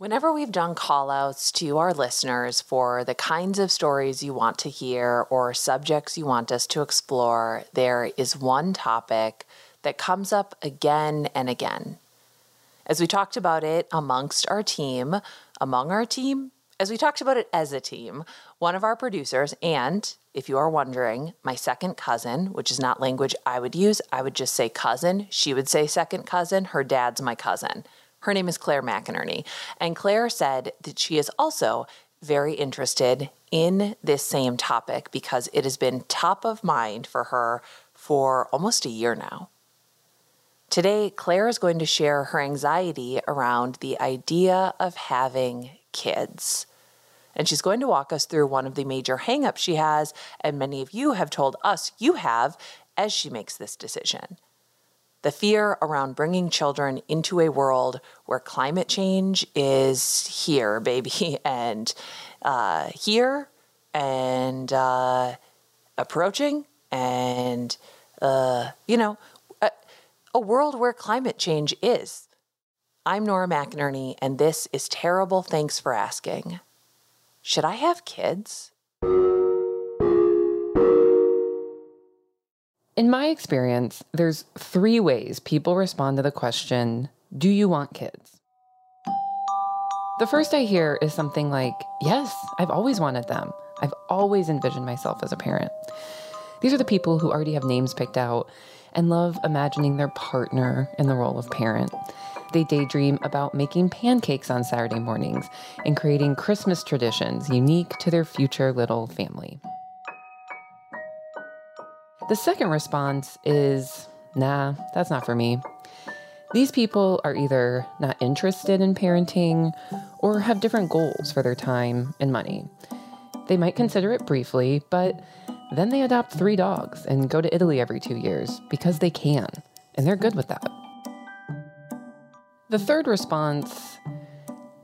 Whenever we've done call outs to our listeners for the kinds of stories you want to hear or subjects you want us to explore, there is one topic that comes up again and again. As we talked about it amongst our team, among our team, as we talked about it as a team, one of our producers, and if you are wondering, my second cousin, which is not language I would use, I would just say cousin. She would say second cousin. Her dad's my cousin. Her name is Claire McInerny. And Claire said that she is also very interested in this same topic because it has been top of mind for her for almost a year now. Today, Claire is going to share her anxiety around the idea of having kids. And she's going to walk us through one of the major hangups she has, and many of you have told us you have as she makes this decision the fear around bringing children into a world where climate change is here, baby, and uh, here and uh, approaching, and uh, you know, a, a world where climate change is. I'm Nora McInerny, and this is Terrible Thanks for Asking. Should I have kids? In my experience, there's three ways people respond to the question Do you want kids? The first I hear is something like, Yes, I've always wanted them. I've always envisioned myself as a parent. These are the people who already have names picked out and love imagining their partner in the role of parent. They daydream about making pancakes on Saturday mornings and creating Christmas traditions unique to their future little family. The second response is nah, that's not for me. These people are either not interested in parenting or have different goals for their time and money. They might consider it briefly, but then they adopt three dogs and go to Italy every two years because they can, and they're good with that. The third response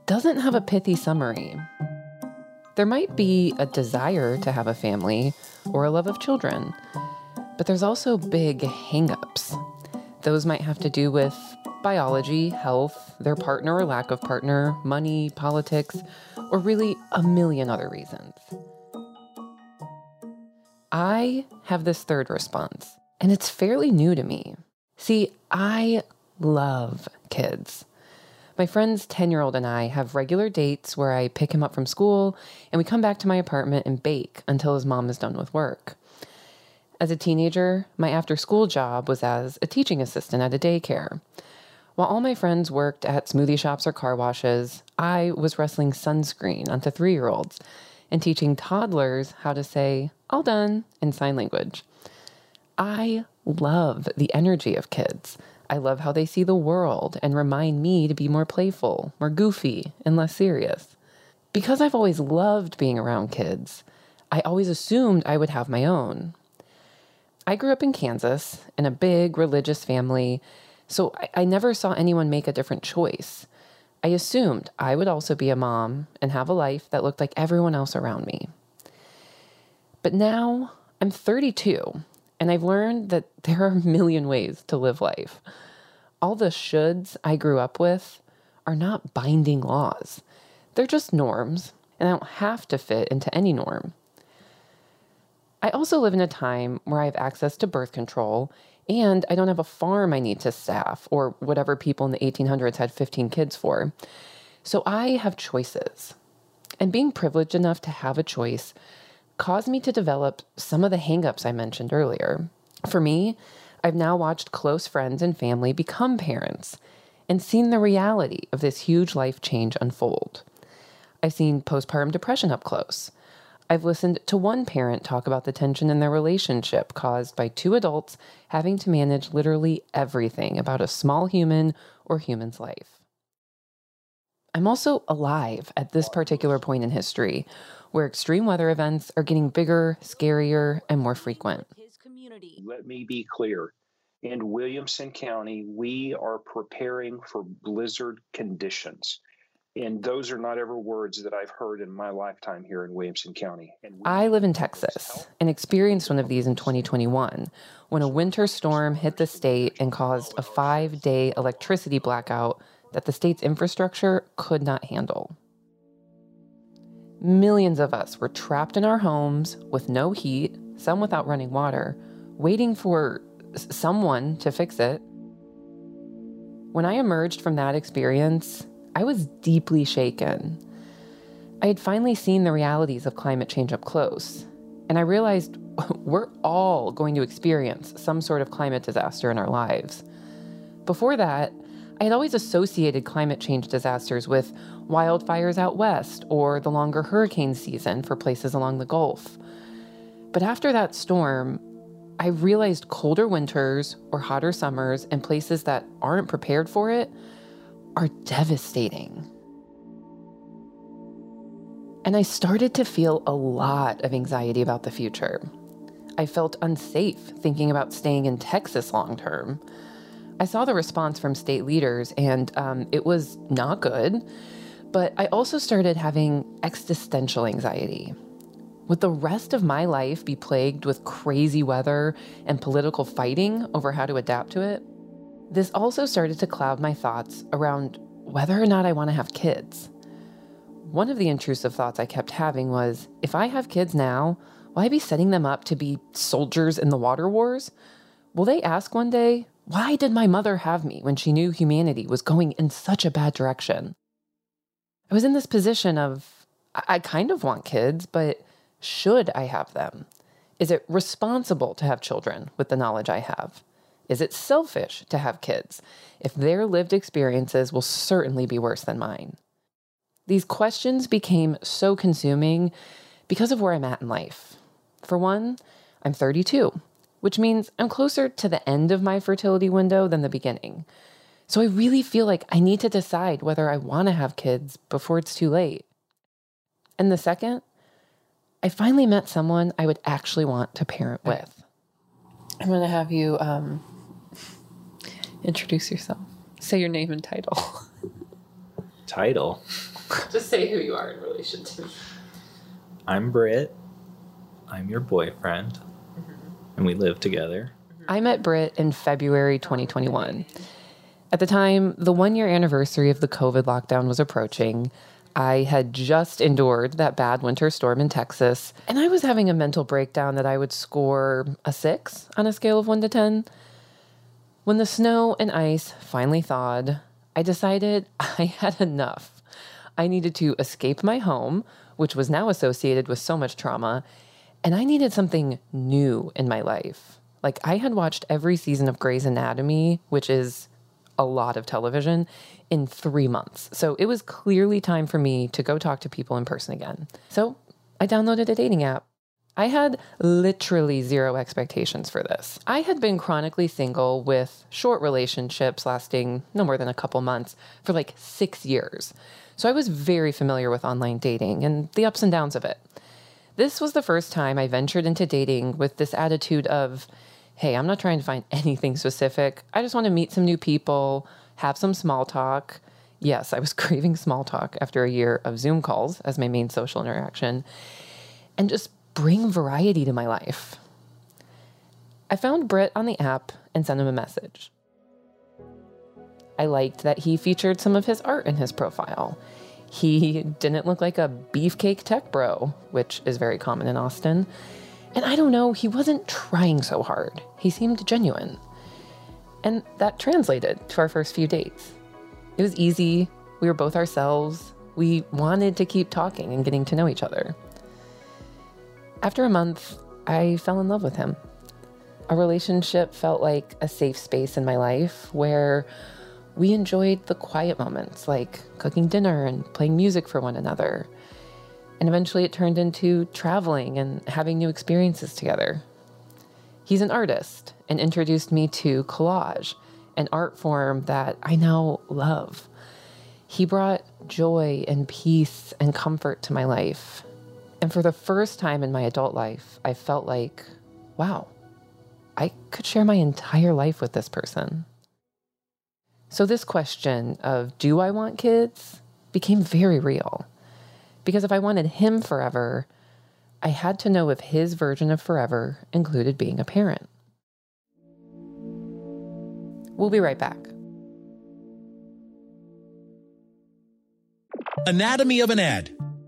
doesn't have a pithy summary. There might be a desire to have a family or a love of children, but there's also big hangups. Those might have to do with biology, health, their partner or lack of partner, money, politics, or really a million other reasons. I have this third response, and it's fairly new to me. See, I love kids. My friend's 10 year old and I have regular dates where I pick him up from school and we come back to my apartment and bake until his mom is done with work. As a teenager, my after school job was as a teaching assistant at a daycare. While all my friends worked at smoothie shops or car washes, I was wrestling sunscreen onto three year olds and teaching toddlers how to say, all done, in sign language. I love the energy of kids. I love how they see the world and remind me to be more playful, more goofy, and less serious. Because I've always loved being around kids, I always assumed I would have my own. I grew up in Kansas in a big religious family, so I, I, never saw anyone make a different choice. I assumed I would also be a mom and have a life that looked like everyone else around me. But now I'm 32, and I've learned that there are a million ways to live life. All the shoulds I grew up with are not binding laws, they're just norms, and I don't have to fit into any norm. I also live in a time where I have access to birth control and I don't have a farm I need to staff or whatever people in the 1800s had 15 kids for. So I have choices. And being privileged enough to have a choice caused me to develop some of the hangups I mentioned earlier. For me, I've now watched close friends and family become parents and seen the reality of this huge life change unfold. I've seen postpartum depression up close. I've listened to one parent talk about the tension in their relationship caused by two adults having to manage literally everything about a small human or human's life. I'm also alive at this particular point in history where extreme weather events are getting bigger, scarier, and more frequent. Let me be clear. In Williamson County, we are preparing for blizzard conditions. And those are not ever words that I've heard in my lifetime here in Williamson County. I live in Texas and experienced one of these in 2021 when a winter storm hit the state and caused a five day electricity blackout that the state's infrastructure could not handle. Millions of us were trapped in our homes with no heat, some without running water, waiting for someone to fix it. When I emerged from that experience, I was deeply shaken. I had finally seen the realities of climate change up close, and I realized we're all going to experience some sort of climate disaster in our lives. Before that, I had always associated climate change disasters with wildfires out west or the longer hurricane season for places along the Gulf. But after that storm, I realized colder winters or hotter summers in places that aren't prepared for it are devastating. And I started to feel a lot of anxiety about the future. I felt unsafe thinking about staying in Texas long term. I saw the response from state leaders, and um, it was not good. But I also started having existential anxiety. Would the rest of my life be plagued with crazy weather and political fighting over how to adapt to it? This also started to cloud my thoughts around whether or not I want to have kids. One of the intrusive thoughts I kept having was if I have kids now, will I be setting them up to be soldiers in the water wars? Will they ask one day, why did my mother have me when she knew humanity was going in such a bad direction? I was in this position of, I kind of want kids, but should I have them? Is it responsible to have children with the knowledge I have? Is it selfish to have kids if their lived experiences will certainly be worse than mine? These questions became so consuming because of where I'm at in life. For one, I'm 32, which means I'm closer to the end of my fertility window than the beginning. So I really feel like I need to decide whether I want to have kids before it's too late. And the second, I finally met someone I would actually want to parent with. I'm going to have you um, Introduce yourself. Say your name and title. Title. Just say who you are in relation to me. I'm Britt. I'm your boyfriend, mm-hmm. and we live together. I met Britt in February 2021. At the time, the one year anniversary of the COVID lockdown was approaching. I had just endured that bad winter storm in Texas, and I was having a mental breakdown that I would score a six on a scale of one to 10. When the snow and ice finally thawed, I decided I had enough. I needed to escape my home, which was now associated with so much trauma, and I needed something new in my life. Like, I had watched every season of Grey's Anatomy, which is a lot of television, in three months. So it was clearly time for me to go talk to people in person again. So I downloaded a dating app. I had literally zero expectations for this. I had been chronically single with short relationships lasting no more than a couple months for like six years. So I was very familiar with online dating and the ups and downs of it. This was the first time I ventured into dating with this attitude of, hey, I'm not trying to find anything specific. I just want to meet some new people, have some small talk. Yes, I was craving small talk after a year of Zoom calls as my main social interaction. And just bring variety to my life. I found Britt on the app and sent him a message. I liked that he featured some of his art in his profile. He didn't look like a beefcake tech bro, which is very common in Austin. And I don't know, he wasn't trying so hard. He seemed genuine. And that translated to our first few dates. It was easy. We were both ourselves. We wanted to keep talking and getting to know each other. After a month, I fell in love with him. A relationship felt like a safe space in my life where we enjoyed the quiet moments like cooking dinner and playing music for one another. And eventually it turned into traveling and having new experiences together. He's an artist and introduced me to collage, an art form that I now love. He brought joy and peace and comfort to my life. And for the first time in my adult life, I felt like, wow, I could share my entire life with this person. So, this question of do I want kids became very real. Because if I wanted him forever, I had to know if his version of forever included being a parent. We'll be right back. Anatomy of an ad.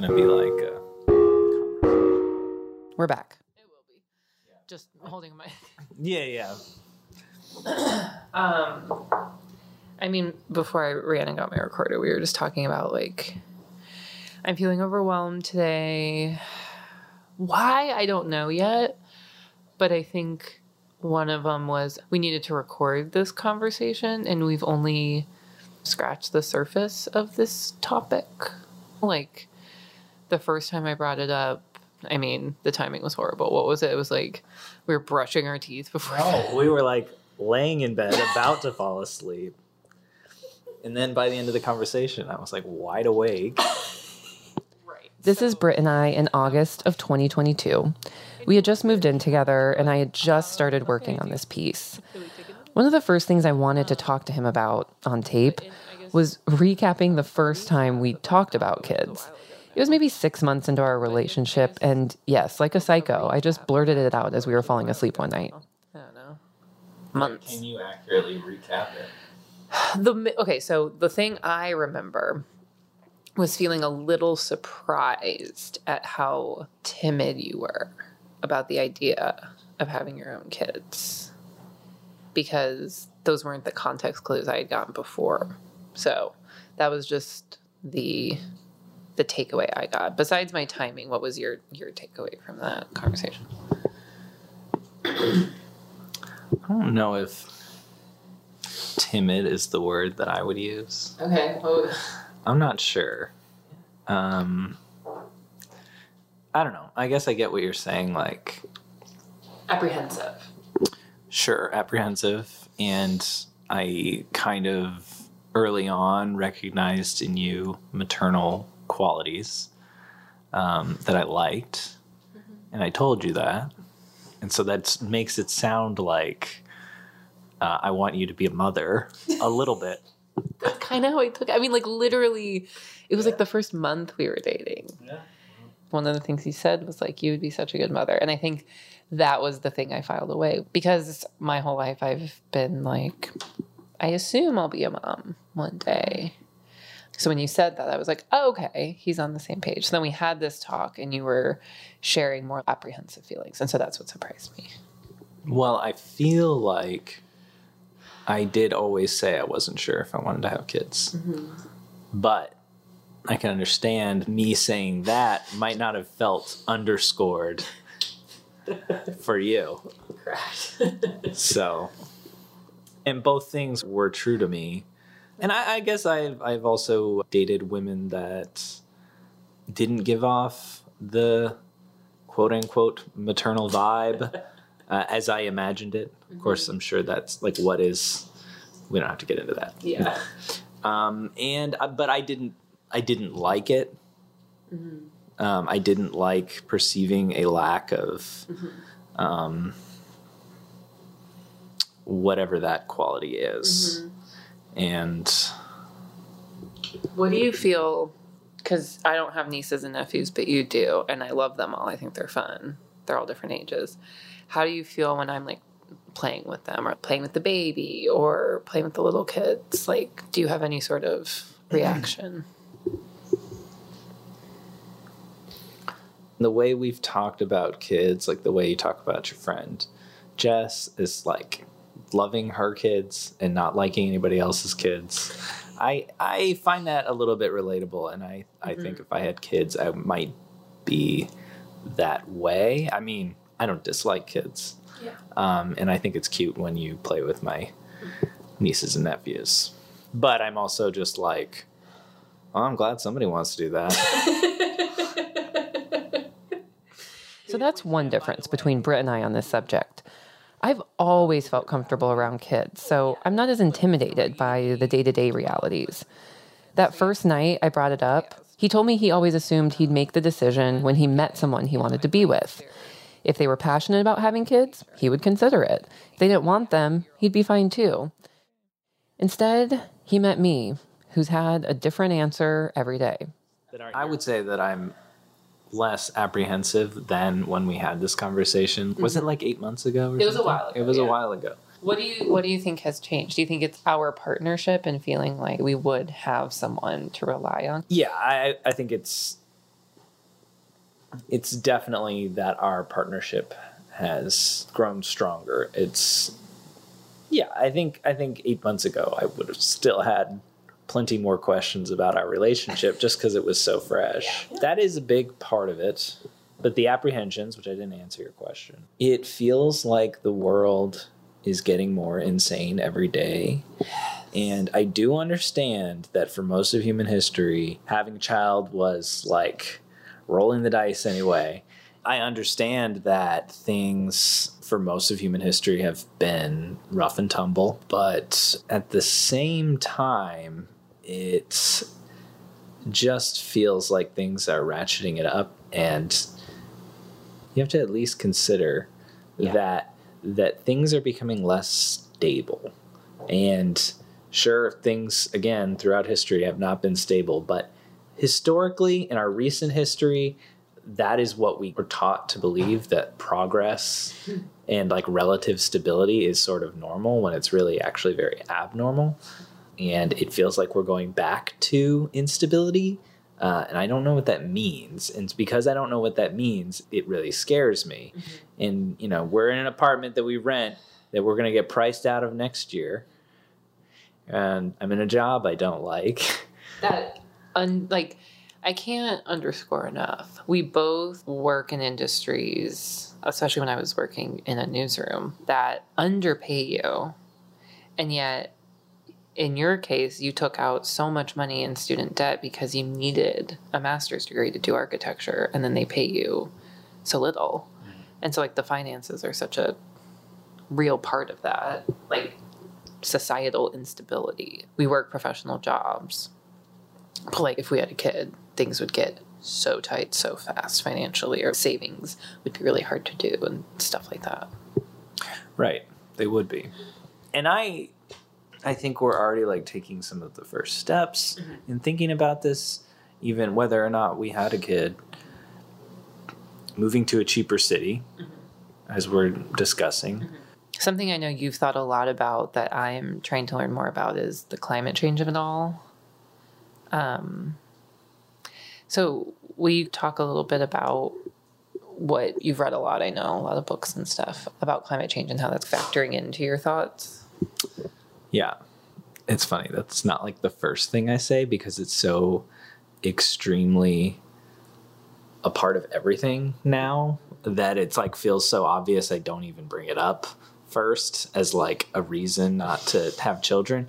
It'd be like, uh, We're back. It will be. Yeah. Just holding my. yeah, yeah. Um, I mean, before I ran and got my recorder, we were just talking about like, I'm feeling overwhelmed today. Why? I don't know yet. But I think one of them was we needed to record this conversation, and we've only scratched the surface of this topic. Like, the first time I brought it up, I mean, the timing was horrible. What was it? It was like we were brushing our teeth before. No, we were like laying in bed, about to fall asleep. And then by the end of the conversation, I was like wide awake. Right. This is Britt and I in August of 2022. We had just moved in together and I had just started working on this piece. One of the first things I wanted to talk to him about on tape was recapping the first time we talked about kids. It was maybe six months into our relationship, and yes, like a psycho, I just blurted it out as we were falling asleep one night. I don't know. Months. Can you accurately recap it? the okay so the thing i remember was feeling a little surprised at how timid you were about the idea of having your own kids because those weren't the context clues i had gotten before so that was just the the takeaway i got besides my timing what was your your takeaway from that conversation I don't know if timid is the word that I would use. okay. I'm not sure. Um, I don't know. I guess I get what you're saying. Like, apprehensive sure, apprehensive, and I kind of early on recognized in you maternal qualities um, that I liked, and I told you that, and so that makes it sound like uh, I want you to be a mother a little bit. That's kind of how I took it. I mean, like literally, it was like the first month we were dating. Yeah. One of the things he said was like, "You would be such a good mother," and I think that was the thing I filed away because my whole life I've been like, I assume I'll be a mom one day. So when you said that, I was like, oh, okay, he's on the same page. So then we had this talk, and you were sharing more apprehensive feelings, and so that's what surprised me. Well, I feel like I did always say I wasn't sure if I wanted to have kids. Mm-hmm. But I can understand me saying that might not have felt underscored for you. Correct. So, and both things were true to me. And I, I guess I've, I've also dated women that didn't give off the quote unquote maternal vibe uh, as I imagined it. Of course, I'm sure that's like what is. We don't have to get into that. yeah. Um, and uh, but I didn't. I didn't like it. Um, I didn't like perceiving a lack of um, whatever that quality is. And What do you feel? Because I don't have nieces and nephews, but you do, and I love them all. I think they're fun. They're all different ages. How do you feel when I'm like playing with them, or playing with the baby, or playing with the little kids? Like, do you have any sort of reaction? the way we've talked about kids, like the way you talk about your friend, Jess is like loving her kids and not liking anybody else's kids. I I find that a little bit relatable, and I I think if I had kids, I might be that way. I mean, I don't dislike kids, Yeah. um, and I think it's cute when you play with my nieces and nephews. But I'm also just like, oh, I'm glad somebody wants to do that. So that's one difference between Britt and I on this subject. I've always felt comfortable around kids, so I'm not as intimidated by the day to day realities. That first night I brought it up, he told me he always assumed he'd make the decision when he met someone he wanted to be with. If they were passionate about having kids, he would consider it. If they didn't want them, he'd be fine too. Instead, he met me, who's had a different answer every day. I would say that I'm less apprehensive than when we had this conversation. Was it mm-hmm. like eight months ago? Or It was a while ago, It was a while ago. What do you What do you think has changed? Do you think it's our partnership and feeling like we would have someone to rely on? Yeah, I I think it's it's definitely that our partnership has grown stronger. It's yeah, I think I think eight months ago I would have still had plenty more questions about our relationship just because it was so fresh. That is a big part of it. But the apprehensions, which I didn't answer your question, it feels like the world is getting more insane every day. And I do understand that for most of human history, having a child was like rolling the dice anyway. I understand that things for most of human history have been rough and tumble, but at the same time, it just feels like things are ratcheting it up and you have to at least consider Yeah. that that things are becoming less stable. And sure things again throughout history have not been stable but historically in our recent history that is what we were taught to believe that progress hmm. and like relative stability is sort of normal when it's really actually very abnormal and it feels like we're going back to instability uh, and i don't know what that means and because i don't know what that means it really scares me. And you know we're in an apartment that we rent that we're going to get priced out of next year and i'm in a job i don't like. That un, like I can't underscore enough. We both work in industries, especially when I was working in a newsroom, that underpay you, and yet in your case, you took out so much money in student debt because you needed a master's degree to do architecture, and then they pay you so little. Mm-hmm. And so, like, the finances are such a real part of that. Like, societal instability. We work professional jobs. But, like, if we had a kid, things would get so tight so fast financially, or savings would be really hard to do, and stuff like that. Right. They would be. And I I think we're already like taking some of the first steps mm-hmm. in thinking about this, even whether or not we had a kid. Moving to a cheaper city, mm-hmm. as we're discussing. Mm-hmm. Something I know you've thought a lot about that I'm trying to learn more about is the climate change of it all. Um, so will you talk a little bit about what you've read a lot? I know a lot of books and stuff about climate change and how that's factoring into your thoughts. Yeah. It's funny. That's not like the first thing I say because it's so extremely a part of everything now that it's like feels so obvious I don't even bring it up first as like a reason not to have children.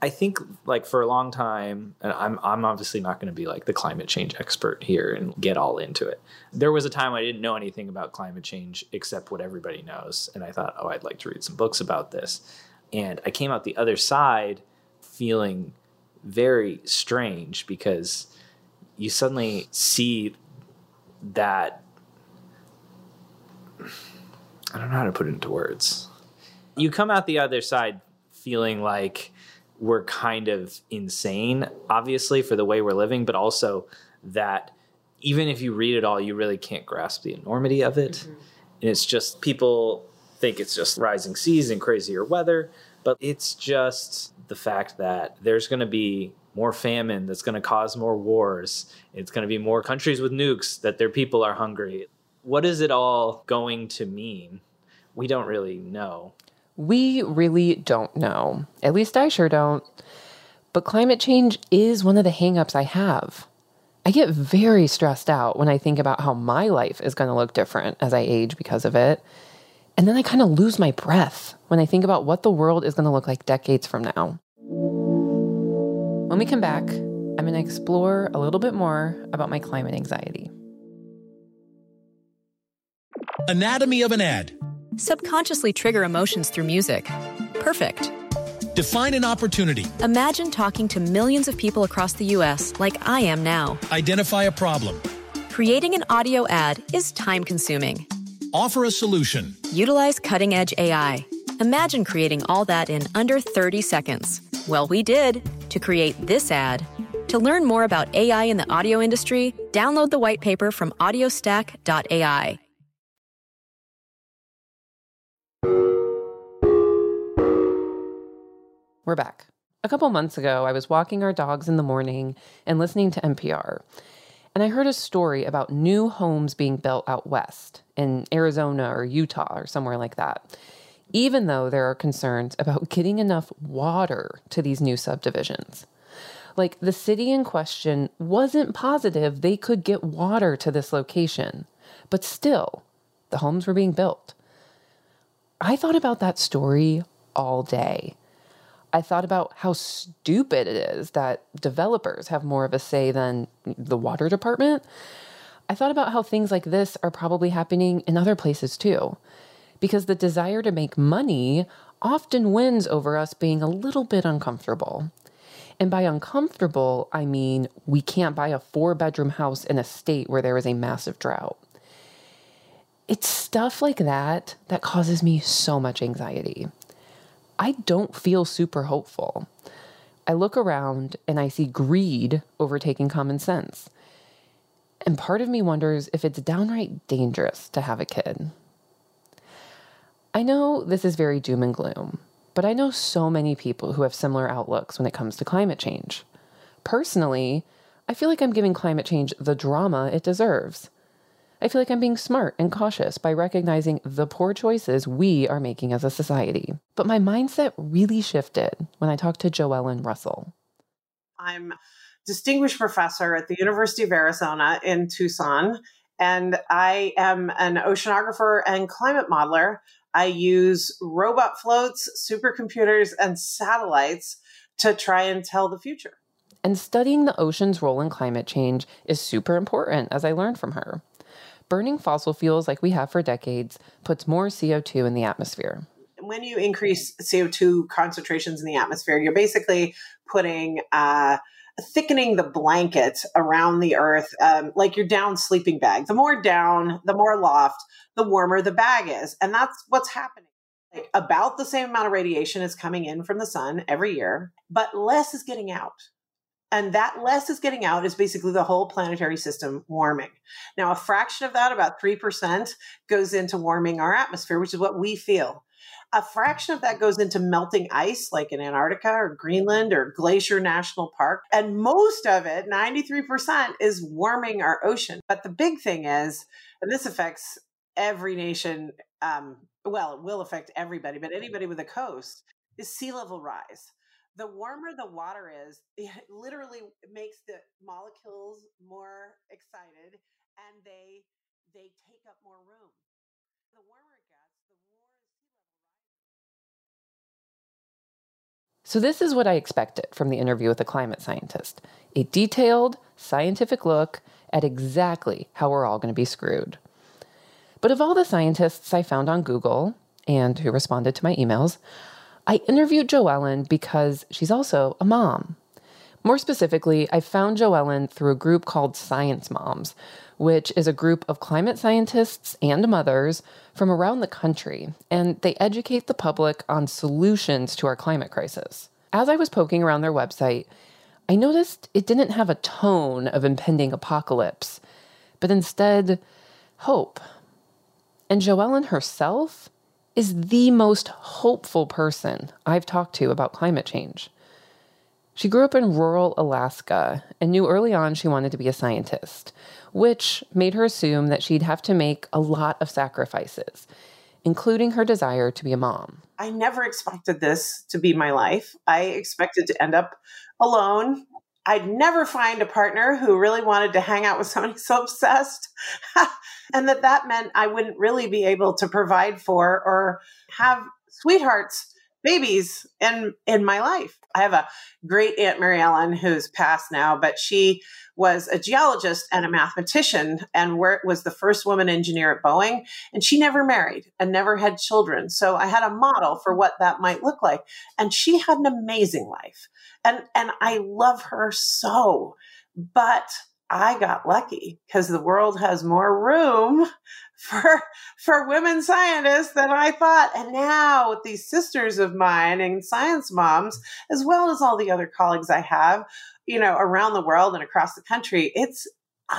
I think like for a long time, and I'm I'm obviously not going to be like the climate change expert here and get all into it. There was a time I didn't know anything about climate change except what everybody knows, and I thought, oh, I'd like to read some books about this. And I came out the other side feeling very strange because you suddenly see that I don't know how to put it into words. You come out the other side feeling like we're kind of insane, obviously, for the way we're living, but also that even if you read it all, you really can't grasp the enormity of it. Mm-hmm. And it's just people think it's just rising seas and crazier weather, but it's just the fact that there's going to be more famine that's going to cause more wars. It's going to be more countries with nukes that their people are hungry. What is it all going to mean? We don't really know. We really don't know. At least I sure don't. But climate change is one of the hangups I have. I get very stressed out when I think about how my life is going to look different as I age because of it. And then I kind of lose my breath when I think about what the world is going to look like decades from now. When we come back, I'm going to explore a little bit more about my climate anxiety. Anatomy of an ad. Subconsciously trigger emotions through music. Perfect. Define an opportunity. Imagine talking to millions of people across the U.S. like I am now. Identify a problem. Creating an audio ad is time consuming. Offer a solution. Utilize cutting edge AI. Imagine creating all that in under 30 seconds. Well, we did to create this ad. To learn more about AI in the audio industry, download the white paper from audiostack.ai. We're back. A couple months ago, I was walking our dogs in the morning and listening to NPR. And I heard a story about new homes being built out west in Arizona or Utah or somewhere like that, even though there are concerns about getting enough water to these new subdivisions. Like the city in question wasn't positive they could get water to this location, but still, the homes were being built. I thought about that story all day. I thought about how stupid it is that developers have more of a say than the water department. I thought about how things like this are probably happening in other places too, because the desire to make money often wins over us being a little bit uncomfortable. And by uncomfortable, I mean we can't buy a four bedroom house in a state where there is a massive drought. It's stuff like that that causes me so much anxiety. I don't feel super hopeful. I look around and I see greed overtaking common sense. And part of me wonders if it's downright dangerous to have a kid. I know this is very doom and gloom, but I know so many people who have similar outlooks when it comes to climate change. Personally, I feel like I'm giving climate change the drama it deserves. I feel like I'm being smart and cautious by recognizing the poor choices we are making as a society. But my mindset really shifted when I talked to Joellen Russell. I'm distinguished professor at the University of Arizona in Tucson, and I am an oceanographer and climate modeler. I use robot floats, supercomputers, and satellites to try and tell the future. And studying the ocean's role in climate change is super important, as I learned from her burning fossil fuels like we have for decades puts more CO2 in the atmosphere. When you increase CO2 concentrations in the atmosphere, you're basically putting uh, thickening the blanket around the earth um, like your down sleeping bag. The more down, the more loft, the warmer the bag is. And that's what's happening. Like about the same amount of radiation is coming in from the sun every year, but less is getting out. And that less is getting out is basically the whole planetary system warming. Now, a fraction of that, about 3%, goes into warming our atmosphere, which is what we feel. A fraction of that goes into melting ice, like in Antarctica or Greenland or Glacier National Park. And most of it, 93%, is warming our ocean. But the big thing is, and this affects every nation, um, well, it will affect everybody, but anybody with a coast, is sea level rise the warmer the water is, it literally makes the molecules more excited and they they take up more room. The warmer it gets, the more sea level rises. So this is what I expected from the interview with the climate scientist. A detailed, scientific look at exactly how we're all going to be screwed. But of all the scientists I found on Google and who responded to my emails, I interviewed Joellen because she's also a mom. More specifically, I found Joellen through a group called Science Moms, which is a group of climate scientists and mothers from around the country, and they educate the public on solutions to our climate crisis. As I was poking around their website, I noticed it didn't have a tone of impending apocalypse, but instead, hope. And Joellen herself is the most hopeful person I've talked to about climate change. She grew up in rural Alaska and knew early on she wanted to be a scientist, which made her assume that she'd have to make a lot of sacrifices, including her desire to be a mom. I never expected this to be my life. I expected to end up alone. I'd never find a partner who really wanted to hang out with somebody so obsessed. and that that meant I wouldn't really be able to provide for or have sweethearts babies in in my life. I have a great aunt Mary Ellen who's passed now, but she was a geologist and a mathematician and was the first woman engineer at Boeing and she never married and never had children. So I had a model for what that might look like and she had an amazing life. And and I love her so. But I got lucky because the world has more room for for women scientists than I thought. And now with these sisters of mine and science moms, as well as all the other colleagues I have, you know, around the world and across the country, it's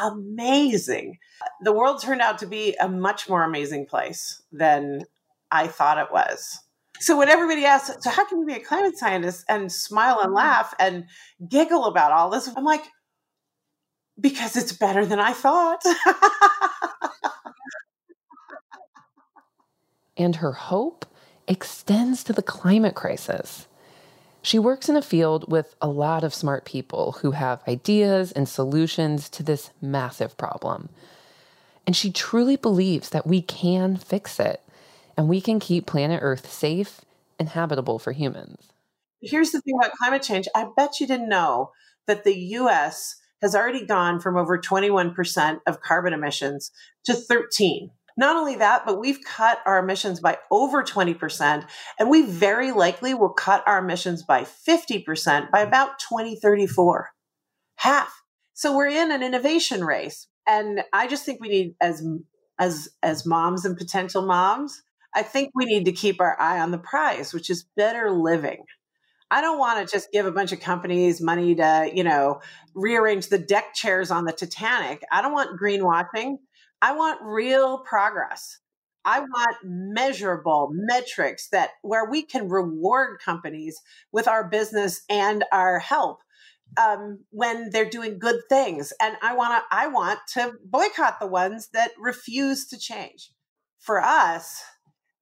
amazing. The world turned out to be a much more amazing place than I thought it was. So when everybody asks, so how can you be a climate scientist and smile and mm. laugh and giggle about all this? I'm like, because it's better than I thought. and her hope extends to the climate crisis. She works in a field with a lot of smart people who have ideas and solutions to this massive problem. And she truly believes that we can fix it and we can keep planet Earth safe and habitable for humans. Here's the thing about climate change I bet you didn't know that the US has already gone from over 21% of carbon emissions to 13. Not only that, but we've cut our emissions by over 20%, and we very likely will cut our emissions by 50% by about 2034. Half. So we're in an innovation race. And I just think we need as as as moms and potential moms, I think we need to keep our eye on the prize, which is better living. I don't want to just give a bunch of companies money to, you know, rearrange the deck chairs on the Titanic. I don't want greenwashing. I want real progress. I want measurable metrics that where we can reward companies with our business and our help um, when they're doing good things. And I want to I want to boycott the ones that refuse to change. For us,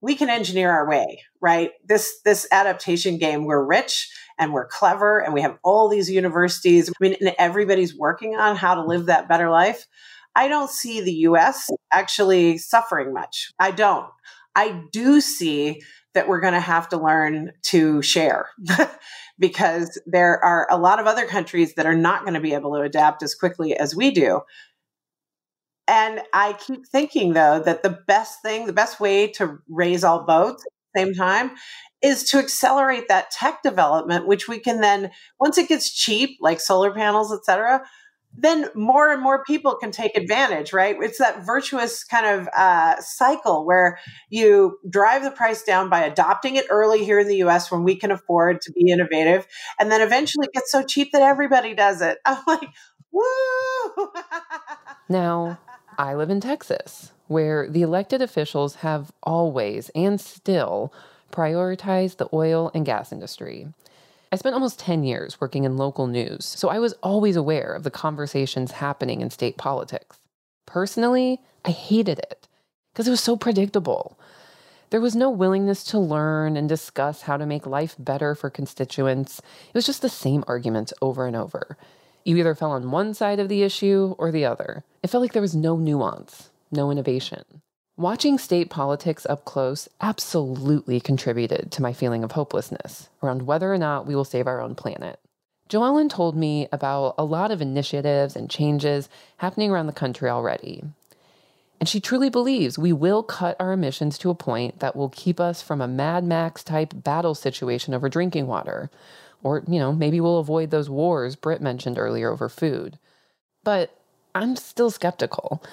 we can engineer our way, right? This this adaptation game, we're rich and we're clever and we have all these universities. I mean, everybody's working on how to live that better life. I don't see the US actually suffering much. I don't. I do see that we're going to have to learn to share because there are a lot of other countries that are not going to be able to adapt as quickly as we do. And I keep thinking though that the best thing, the best way to raise all boats at the same time is to accelerate that tech development, which we can then, once it gets cheap, like solar panels, et cetera, then more and more people can take advantage, right? It's that virtuous kind of uh, cycle where you drive the price down by adopting it early here in the US when we can afford to be innovative. And then eventually it gets so cheap that everybody does it. I'm like, woo! now, I live in Texas, where the elected officials have always and still prioritized the oil and gas industry. I spent almost 10 years working in local news, so I was always aware of the conversations happening in state politics. Personally, I hated it because it was so predictable. There was no willingness to learn and discuss how to make life better for constituents. It was just the same arguments over and over. You either fell on one side of the issue or the other. It felt like there was no nuance, no innovation. Watching state politics up close absolutely contributed to my feeling of hopelessness around whether or not we will save our own planet. Joellen told me about a lot of initiatives and changes happening around the country already. And she truly believes we will cut our emissions to a point that will keep us from a Mad Max type battle situation over drinking water. Or, you know, maybe we'll avoid those wars Britt mentioned earlier over food. But I'm still skeptical.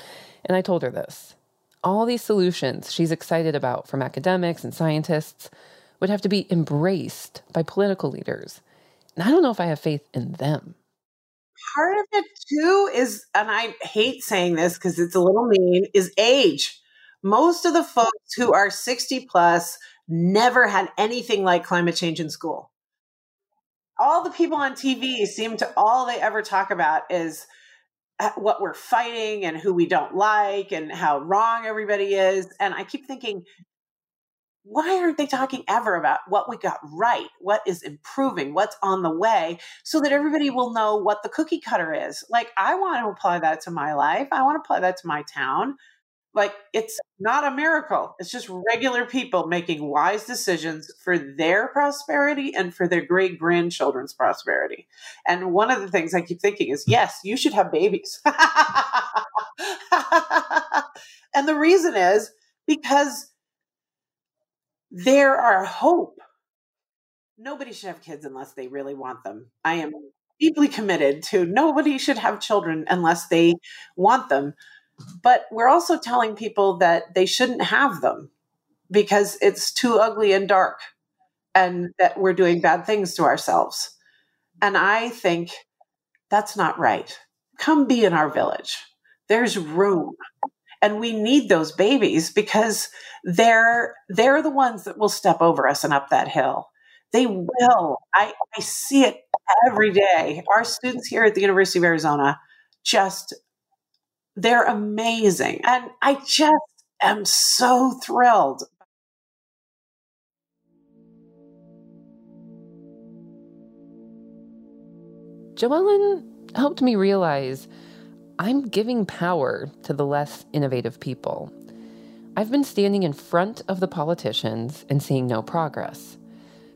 And I told her this all these solutions she's excited about from academics and scientists would have to be embraced by political leaders. And I don't know if I have faith in them. Part of it too is, and I hate saying this because it's a little mean, is age. Most of the folks who are 60 plus never had anything like climate change in school. All the people on TV seem to all they ever talk about is uh, what we're fighting and who we don't like and how wrong everybody is. And I keep thinking, why aren't they talking ever about what we got right, what is improving, what's on the way, so that everybody will know what the cookie cutter is? Like, I want to apply that to my life. I want to apply that to my town. Like, it's not a miracle. It's just regular people making wise decisions for their prosperity and for their great grandchildren's prosperity. And one of the things I keep thinking is yes, you should have babies. and the reason is because there are hope. Nobody should have kids unless they really want them. I am deeply committed to nobody should have children unless they want them. But we're also telling people that they shouldn't have them because it's too ugly and dark and that we're doing bad things to ourselves. And I think that's not right. Come be in our village. There's room and we need those babies because they're they're the ones that will step over us and up that hill they will i i see it every day our students here at the university of arizona just they're amazing and i just am so thrilled Joellen helped me realize I'm giving power to the less innovative people. I've been standing in front of the politicians and seeing no progress.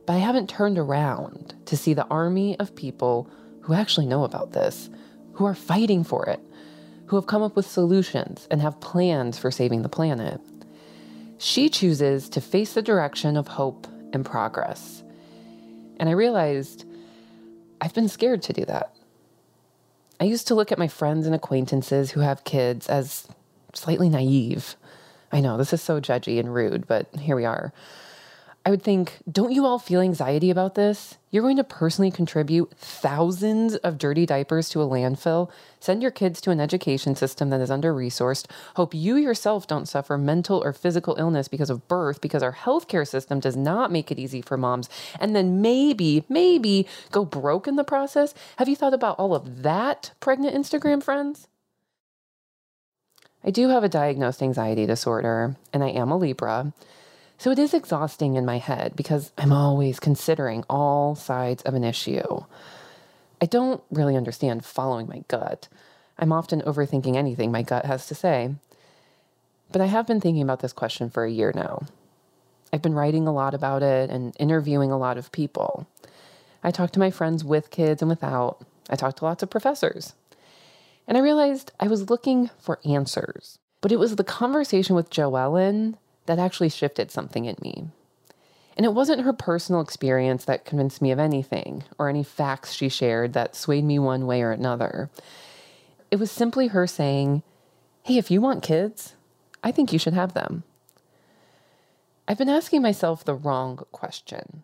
But I haven't turned around to see the army of people who actually know about this, who are fighting for it, who have come up with solutions and have plans for saving the planet. She chooses to face the direction of hope and progress. And I realized I've been scared to do that. I used to look at my friends and acquaintances who have kids as slightly naive. I know this is so judgy and rude, but here we are. I would think, don't you all feel anxiety about this? You're going to personally contribute thousands of dirty diapers to a landfill, send your kids to an education system that is under resourced, hope you yourself don't suffer mental or physical illness because of birth, because our healthcare system does not make it easy for moms, and then maybe, maybe go broke in the process. Have you thought about all of that, pregnant Instagram friends? I do have a diagnosed anxiety disorder, and I am a Libra. So it is exhausting in my head because I'm always considering all sides of an issue. I don't really understand following my gut. I'm often overthinking anything my gut has to say. But I have been thinking about this question for a year now. I've been writing a lot about it and interviewing a lot of people. I talked to my friends with kids and without. I talked to lots of professors. And I realized I was looking for answers. But it was the conversation with Joellen that actually shifted something in me. And it wasn't her personal experience that convinced me of anything or any facts she shared that swayed me one way or another. It was simply her saying, Hey, if you want kids, I think you should have them. I've been asking myself the wrong question.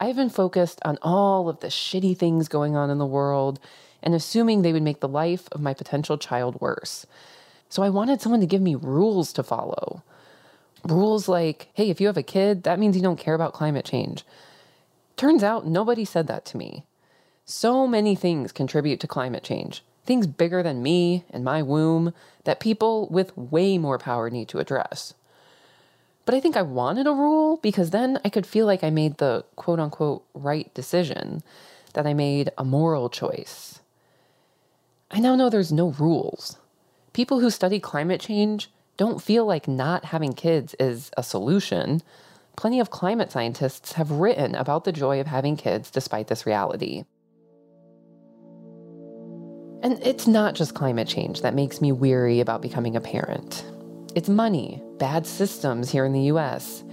I've been focused on all of the shitty things going on in the world and assuming they would make the life of my potential child worse. So I wanted someone to give me rules to follow rules like, hey, if you have a kid, that means you don't care about climate change. Turns out nobody said that to me. So many things contribute to climate change, things bigger than me and my womb that people with way more power need to address. But I think I wanted a rule because then I could feel like I made the quote unquote right decision, that I made a moral choice. I now know there's no rules. People who study climate change don't feel like not having kids is a solution. Plenty of climate scientists have written about the joy of having kids despite this reality. And it's not just climate change that makes me weary about becoming a parent. It's money, bad systems here in the US,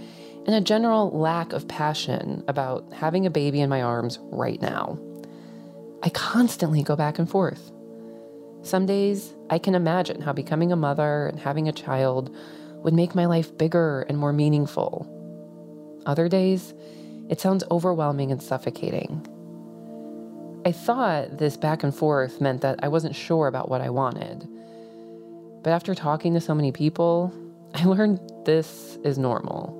and a general lack of passion about having a baby in my arms right now. I constantly go back and forth. Some days, I can imagine how becoming a mother and having a child would make my life bigger and more meaningful. Other days, it sounds overwhelming and suffocating. I thought this back and forth meant that I wasn't sure about what I wanted. But after talking to so many people, I learned this is normal.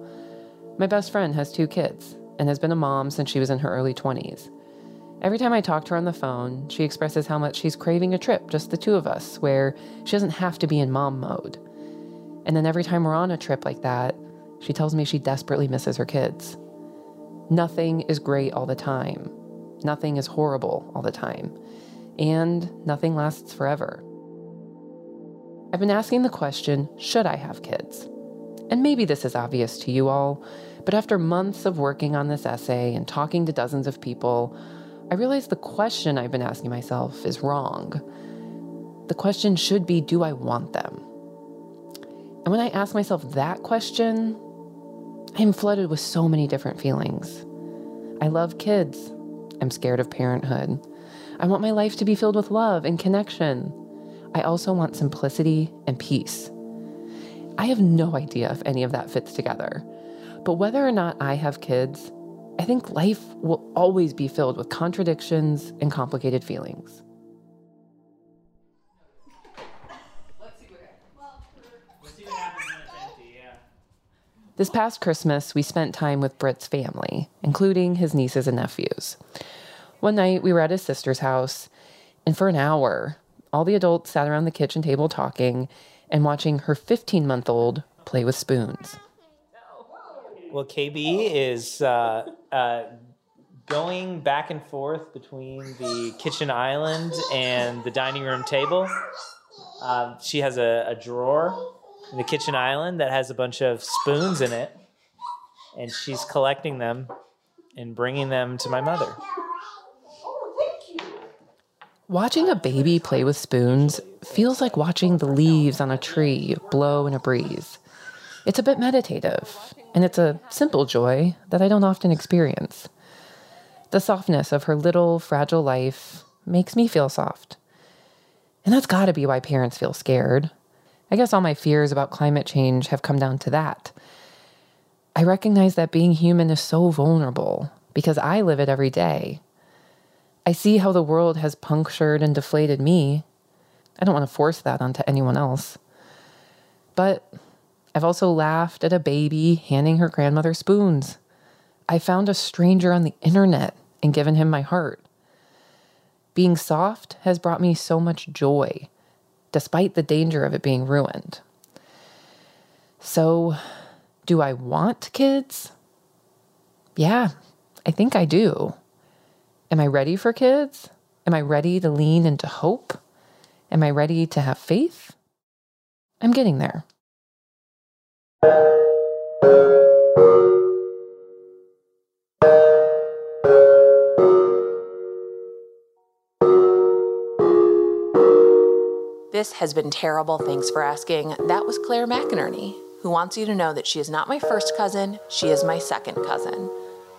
My best friend has two kids, and has been a mom since she was in her early 20s. Every time I talk to her on the phone, she expresses how much she's craving a trip, just the two of us, where she doesn't have to be in mom mode. And then every time we're on a trip like that, she tells me she desperately misses her kids. Nothing is great all the time. Nothing is horrible all the time. And nothing lasts forever. I've been asking the question should I have kids? And maybe this is obvious to you all, but after months of working on this essay and talking to dozens of people, I realize the question I've been asking myself is wrong. The question should be Do I want them? And when I ask myself that question, I am flooded with so many different feelings. I love kids. I'm scared of parenthood. I want my life to be filled with love and connection. I also want simplicity and peace. I have no idea if any of that fits together. But whether or not I have kids, I think life will always be filled with contradictions and complicated feelings. This past Christmas, we spent time with Britt's family, including his nieces and nephews. One night, we were at his sister's house, and for an hour, all the adults sat around the kitchen table talking and watching her 15 month old play with spoons. Well, KB is uh, uh, going back and forth between the kitchen island and the dining room table. Um, she has a, a drawer in the kitchen island that has a bunch of spoons in it, and she's collecting them and bringing them to my mother. Watching a baby play with spoons feels like watching the leaves on a tree blow in a breeze. It's a bit meditative, and it's a simple joy that I don't often experience. The softness of her little, fragile life makes me feel soft. And that's gotta be why parents feel scared. I guess all my fears about climate change have come down to that. I recognize that being human is so vulnerable because I live it every day. I see how the world has punctured and deflated me. I don't want to force that onto anyone else. But I've also laughed at a baby handing her grandmother spoons. I found a stranger on the internet and given him my heart. Being soft has brought me so much joy despite the danger of it being ruined. So, do I want kids? Yeah, I think I do. Am I ready for kids? Am I ready to lean into hope? Am I ready to have faith? I'm getting there. This has been terrible. Thanks for asking. That was Claire McInerny, who wants you to know that she is not my first cousin, she is my second cousin.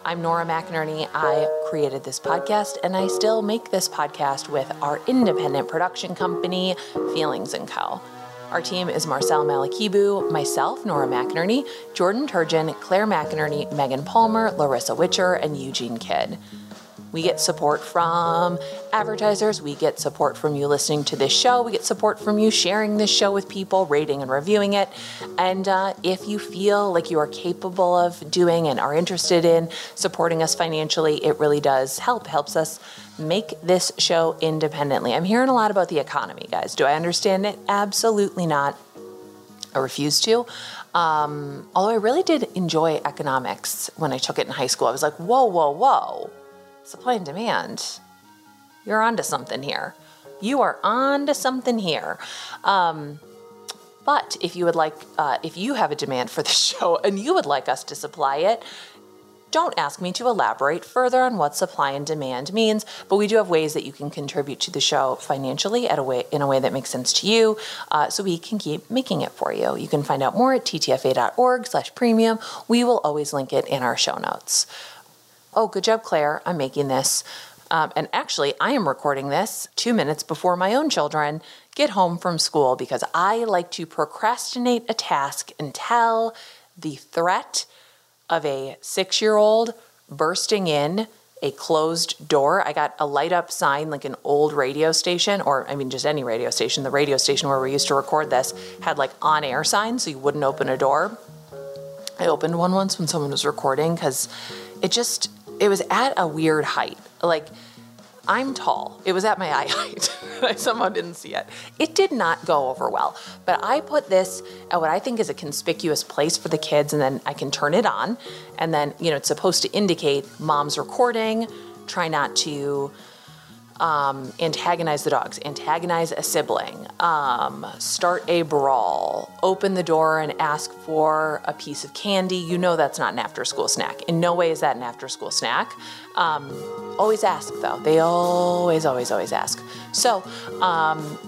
I'm Nora McInerny. I created this podcast and I still make this podcast with our independent production company, Feelings & Co. Our team is Marcel Malekebu, myself, Nora McInerny, Jordan Turgeon, Claire McInerny, Megan Palmer, Larissa Witcher, and Eugene Kidd. We get support from advertisers. We get support from you listening to this show. We get support from you sharing this show with people, rating and reviewing it. And uh, if you feel like you are capable of doing and are interested in supporting us financially, it really does help. Helps us make this show independently. I'm hearing a lot about the economy, guys. Do I understand it? Absolutely not. I refuse to. Um, although I really did enjoy economics when I took it in high school. I was like, whoa, whoa, whoa supply and demand. You're onto something here. You are onto something here. Um, but if you would like, uh, if you have a demand for the show and you would like us to supply it, don't ask me to elaborate further on what supply and demand means, but we do have ways that you can contribute to the show financially at a way, in a way that makes sense to you, uh, so we can keep making it for you. You can find out more at ttfa.org/premium. We will always link it in our show notes. Oh, good job, Claire. I'm making this. Um, and actually, I am recording this two minutes before my own children get home from school because I like to procrastinate a task until the threat of a six year old bursting in a closed door. I got a light up sign like an old radio station, or I mean, just any radio station. The radio station where we used to record this had like on air signs so you wouldn't open a door. I opened one once when someone was recording because it just it was at a weird height. Like I'm tall. It was at my eye height. I somehow didn't see it. It did not go over well. But I put this at what I think is a conspicuous place for the kids, and then I can turn it on. And then, you know, it's supposed to indicate mom's recording. Try not to um, antagonize the dogs, antagonize a sibling, um, start a brawl, open the door and ask for a piece of candy. You know that's not an after school snack. In no way is that an after school snack. Um, always ask though. They always, always, always ask. So um,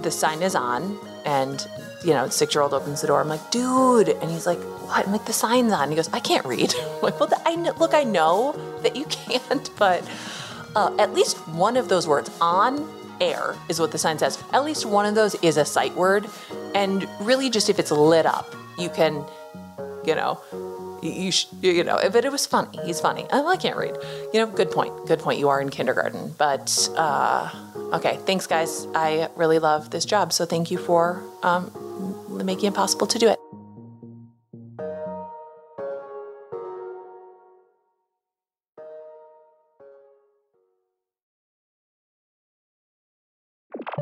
the sign is on, and you know, six year old opens the door. I'm like, dude, and he's like, what? I'm like, the sign's on. He goes, I can't read. I'm like, well, I know, look, I know that you can't, but uh, at least one of those words on air is what the sign says. At least one of those is a sight word, and really, just if it's lit up, you can, you know, you sh- you know. But it was funny. He's funny. Oh, I can't read. You know, good point. Good point. You are in kindergarten, but uh, okay. Thanks, guys. I really love this job, so thank you for um, making it possible to do it.